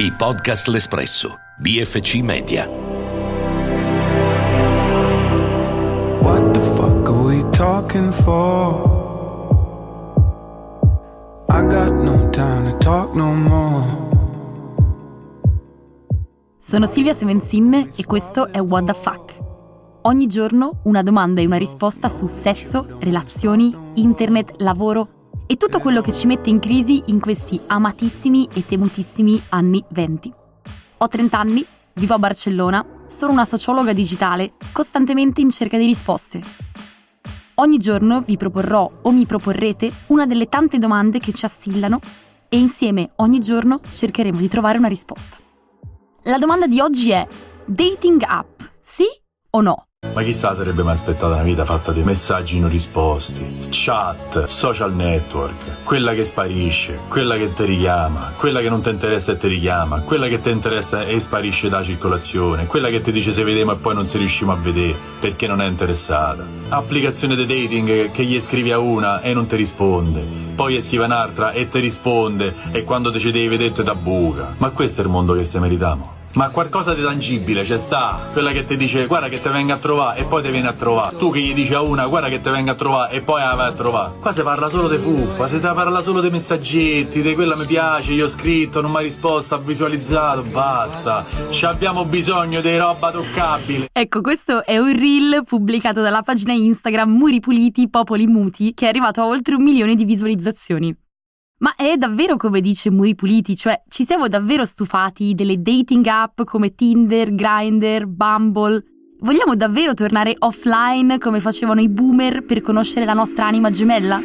I podcast L'Espresso, BFC Media. What the fuck are we talking for? I got no time to talk no more. Sono Silvia Semenzin e questo è What the Fuck. Ogni giorno una domanda e una risposta su sesso, relazioni, internet, lavoro e tutto quello che ci mette in crisi in questi amatissimi e temutissimi anni 20. Ho 30 anni, vivo a Barcellona, sono una sociologa digitale costantemente in cerca di risposte. Ogni giorno vi proporrò o mi proporrete una delle tante domande che ci assillano e insieme ogni giorno cercheremo di trovare una risposta. La domanda di oggi è: dating app, sì o no? Ma chissà sarebbe mai aspettata una vita fatta di messaggi non risposti, chat, social network, quella che sparisce, quella che ti richiama, quella che non ti interessa e ti richiama, quella che ti interessa e sparisce da circolazione, quella che ti dice se vediamo e poi non si riusciamo a vedere perché non è interessata. Applicazione di dating che gli scrivi a una e non ti risponde, poi gli scrive un'altra e ti risponde e quando ti ci devi vedere da buca. Ma questo è il mondo che se meritiamo. Ma qualcosa di tangibile c'è sta, quella che ti dice guarda che ti venga a trovare e poi ti viene a trovare. Tu che gli dici a una guarda che ti venga a trovare e poi la vai a trovare. Qua si parla solo di fuffa, si parla solo dei messaggetti, di quella mi piace, io ho scritto, non mi ha risposto, ha visualizzato, basta. Ci abbiamo bisogno di roba toccabile. Ecco, questo è un reel pubblicato dalla pagina Instagram Muri Puliti, Popoli Muti, che è arrivato a oltre un milione di visualizzazioni. Ma è davvero come dice Muri Puliti, cioè ci siamo davvero stufati delle dating app come Tinder, Grindr, Bumble? Vogliamo davvero tornare offline come facevano i boomer per conoscere la nostra anima gemella?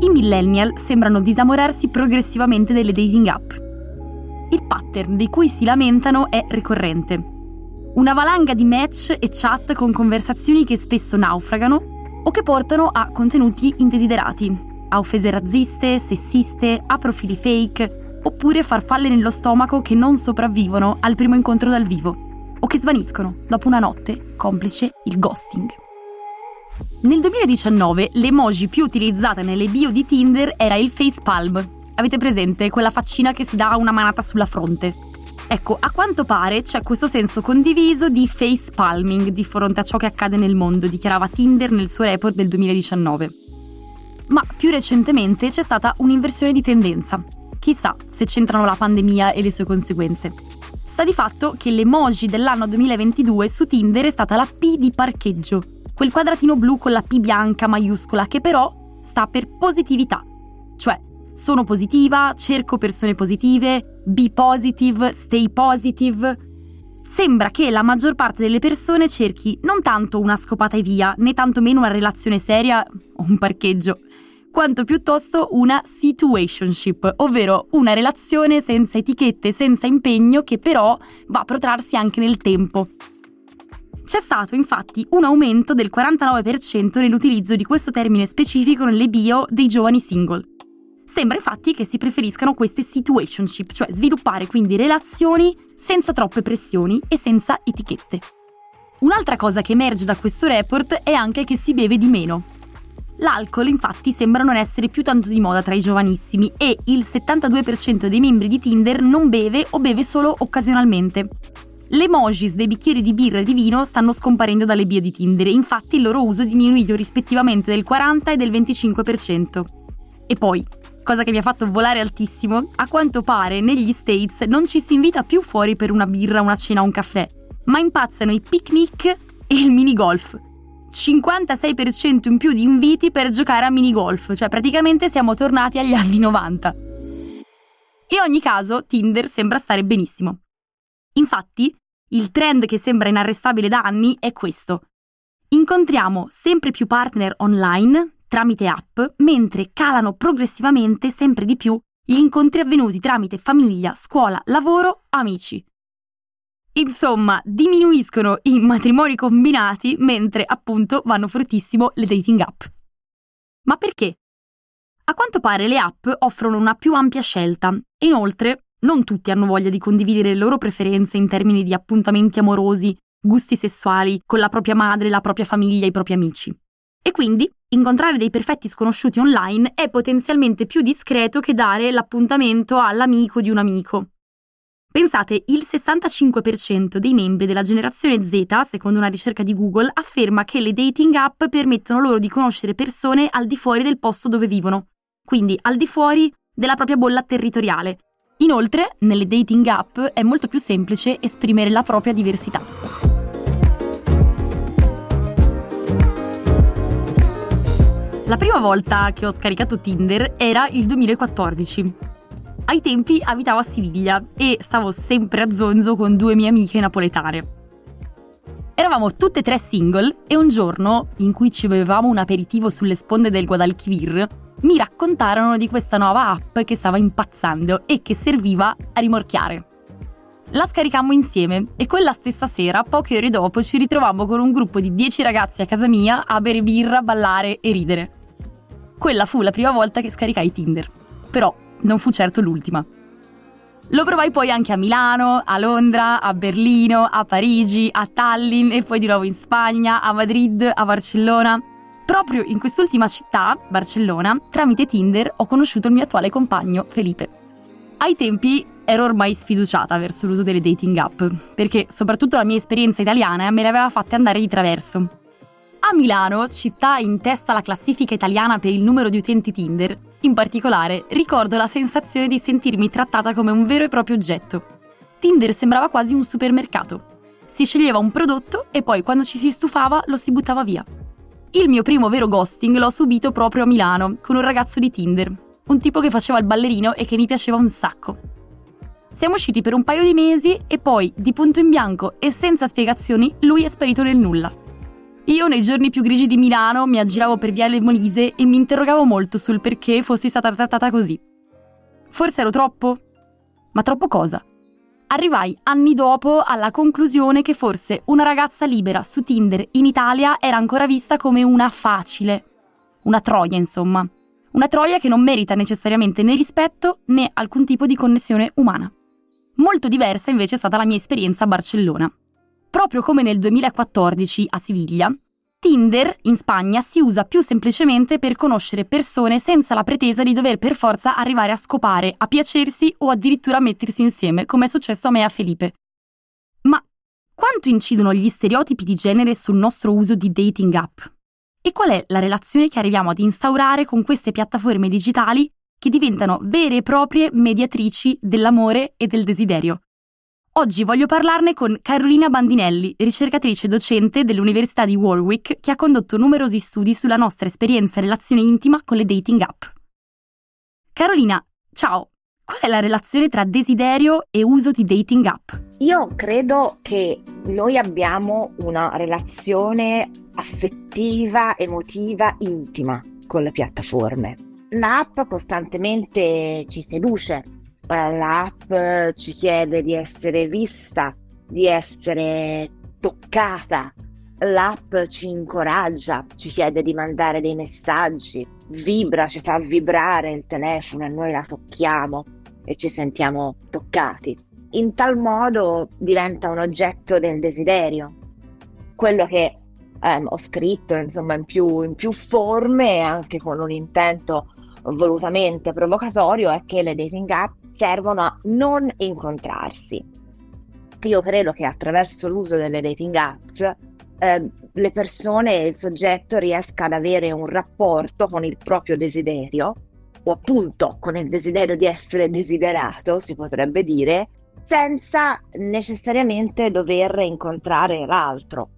I millennial sembrano disamorarsi progressivamente delle dating app. Il pattern di cui si lamentano è ricorrente. Una valanga di match e chat con conversazioni che spesso naufragano o che portano a contenuti indesiderati, a offese razziste, sessiste, a profili fake, oppure farfalle nello stomaco che non sopravvivono al primo incontro dal vivo, o che svaniscono dopo una notte, complice il ghosting. Nel 2019 l'emoji più utilizzata nelle bio di Tinder era il face palm. Avete presente quella faccina che si dà una manata sulla fronte? Ecco, a quanto pare c'è questo senso condiviso di face palming di fronte a ciò che accade nel mondo, dichiarava Tinder nel suo report del 2019. Ma più recentemente c'è stata un'inversione di tendenza. Chissà se c'entrano la pandemia e le sue conseguenze. Sta di fatto che l'emoji dell'anno 2022 su Tinder è stata la P di parcheggio, quel quadratino blu con la P bianca maiuscola che però sta per positività, cioè sono positiva, cerco persone positive, be positive, stay positive. Sembra che la maggior parte delle persone cerchi non tanto una scopata e via, né tantomeno una relazione seria o un parcheggio, quanto piuttosto una situationship, ovvero una relazione senza etichette, senza impegno, che però va a protrarsi anche nel tempo. C'è stato infatti un aumento del 49% nell'utilizzo di questo termine specifico nelle bio dei giovani single. Sembra infatti che si preferiscano queste situationship, cioè sviluppare quindi relazioni senza troppe pressioni e senza etichette. Un'altra cosa che emerge da questo report è anche che si beve di meno. L'alcol infatti sembra non essere più tanto di moda tra i giovanissimi e il 72% dei membri di Tinder non beve o beve solo occasionalmente. Le emojis dei bicchieri di birra e di vino stanno scomparendo dalle bio di Tinder infatti il loro uso è diminuito rispettivamente del 40 e del 25%. E poi, cosa che mi ha fatto volare altissimo, a quanto pare negli States non ci si invita più fuori per una birra, una cena o un caffè, ma impazzano i picnic e il minigolf. 56% in più di inviti per giocare a minigolf, cioè praticamente siamo tornati agli anni 90. In ogni caso, Tinder sembra stare benissimo. Infatti, il trend che sembra inarrestabile da anni è questo. Incontriamo sempre più partner online, tramite app, mentre calano progressivamente sempre di più gli incontri avvenuti tramite famiglia, scuola, lavoro, amici. Insomma, diminuiscono i matrimoni combinati mentre appunto vanno fortissimo le dating app. Ma perché? A quanto pare le app offrono una più ampia scelta e inoltre non tutti hanno voglia di condividere le loro preferenze in termini di appuntamenti amorosi, gusti sessuali con la propria madre, la propria famiglia, i propri amici. E quindi incontrare dei perfetti sconosciuti online è potenzialmente più discreto che dare l'appuntamento all'amico di un amico. Pensate, il 65% dei membri della generazione Z, secondo una ricerca di Google, afferma che le dating app permettono loro di conoscere persone al di fuori del posto dove vivono, quindi al di fuori della propria bolla territoriale. Inoltre, nelle dating app è molto più semplice esprimere la propria diversità. La prima volta che ho scaricato Tinder era il 2014 ai tempi abitavo a Siviglia e stavo sempre a zonzo con due mie amiche napoletane. Eravamo tutte e tre single e un giorno, in cui ci bevevamo un aperitivo sulle sponde del Guadalquivir, mi raccontarono di questa nuova app che stava impazzando e che serviva a rimorchiare. La scaricammo insieme e quella stessa sera, poche ore dopo, ci ritrovammo con un gruppo di 10 ragazzi a casa mia a bere birra, ballare e ridere. Quella fu la prima volta che scaricai Tinder. Però non fu certo l'ultima. Lo provai poi anche a Milano, a Londra, a Berlino, a Parigi, a Tallinn e poi di nuovo in Spagna, a Madrid, a Barcellona. Proprio in quest'ultima città, Barcellona, tramite Tinder ho conosciuto il mio attuale compagno, Felipe. Ai tempi ero ormai sfiduciata verso l'uso delle dating app, perché soprattutto la mia esperienza italiana me le aveva fatte andare di traverso. A Milano, città in testa alla classifica italiana per il numero di utenti Tinder, in particolare, ricordo la sensazione di sentirmi trattata come un vero e proprio oggetto. Tinder sembrava quasi un supermercato. Si sceglieva un prodotto e poi quando ci si stufava lo si buttava via. Il mio primo vero ghosting l'ho subito proprio a Milano, con un ragazzo di Tinder, un tipo che faceva il ballerino e che mi piaceva un sacco. Siamo usciti per un paio di mesi e poi, di punto in bianco e senza spiegazioni, lui è sparito nel nulla. Io nei giorni più grigi di Milano mi aggiravo per Viale Molise e mi interrogavo molto sul perché fossi stata trattata così. Forse ero troppo? Ma troppo cosa? Arrivai anni dopo alla conclusione che forse una ragazza libera su Tinder in Italia era ancora vista come una facile. Una troia, insomma. Una troia che non merita necessariamente né rispetto né alcun tipo di connessione umana. Molto diversa invece è stata la mia esperienza a Barcellona. Proprio come nel 2014 a Siviglia, Tinder in Spagna si usa più semplicemente per conoscere persone senza la pretesa di dover per forza arrivare a scopare, a piacersi o addirittura mettersi insieme, come è successo a me e a Felipe. Ma quanto incidono gli stereotipi di genere sul nostro uso di dating app? E qual è la relazione che arriviamo ad instaurare con queste piattaforme digitali che diventano vere e proprie mediatrici dell'amore e del desiderio? Oggi voglio parlarne con Carolina Bandinelli, ricercatrice docente dell'Università di Warwick, che ha condotto numerosi studi sulla nostra esperienza e relazione intima con le dating app. Carolina, ciao! Qual è la relazione tra desiderio e uso di dating app? Io credo che noi abbiamo una relazione affettiva, emotiva, intima con le piattaforme. L'app costantemente ci seduce, l'app ci chiede di essere vista, di essere toccata, l'app ci incoraggia, ci chiede di mandare dei messaggi, vibra, ci fa vibrare il telefono e noi la tocchiamo e ci sentiamo toccati. In tal modo diventa un oggetto del desiderio. Quello che ehm, ho scritto insomma in più, in più forme, anche con un intento volutamente provocatorio, è che le dating app servono a non incontrarsi. Io credo che attraverso l'uso delle dating apps eh, le persone e il soggetto riesca ad avere un rapporto con il proprio desiderio o appunto con il desiderio di essere desiderato, si potrebbe dire, senza necessariamente dover incontrare l'altro.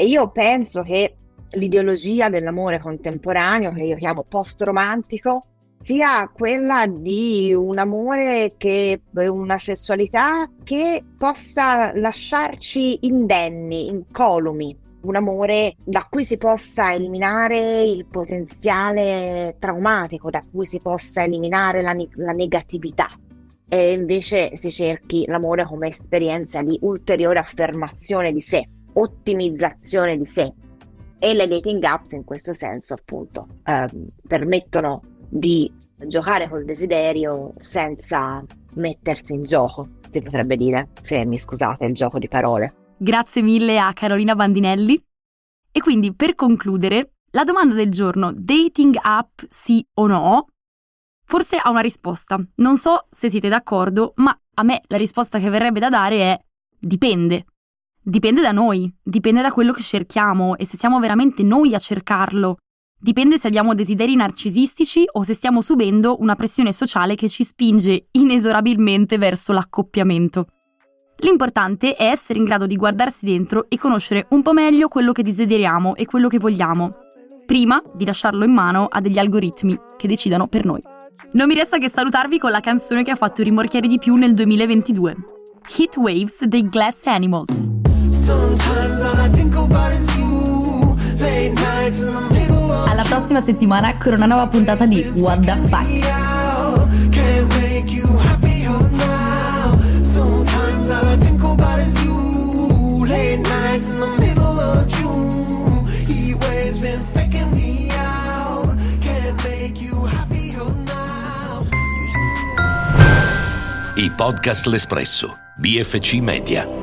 E io penso che l'ideologia dell'amore contemporaneo, che io chiamo post-romantico, sia quella di un amore che una sessualità che possa lasciarci indenni, incolumi, un amore da cui si possa eliminare il potenziale traumatico, da cui si possa eliminare la, la negatività. E invece si cerchi l'amore come esperienza di ulteriore affermazione di sé, ottimizzazione di sé. E le dating apps in questo senso appunto eh, permettono di giocare col desiderio senza mettersi in gioco, si potrebbe dire. Fermi, scusate, il gioco di parole. Grazie mille a Carolina Bandinelli. E quindi, per concludere, La domanda del giorno, dating app sì o no? Forse ha una risposta. Non so se siete d'accordo, ma a me la risposta che verrebbe da dare è dipende. Dipende da noi, dipende da quello che cerchiamo e se siamo veramente noi a cercarlo. Dipende se abbiamo desideri narcisistici o se stiamo subendo una pressione sociale che ci spinge inesorabilmente verso l'accoppiamento. L'importante è essere in grado di guardarsi dentro e conoscere un po' meglio quello che desideriamo e quello che vogliamo, prima di lasciarlo in mano a degli algoritmi che decidano per noi. Non mi resta che salutarvi con la canzone che ha fatto rimorchiare di più nel 2022. Heat Waves dei Glass Animals. Alla prossima settimana con una nuova puntata di What the Fuck. I podcast L'Espresso, BFC Media.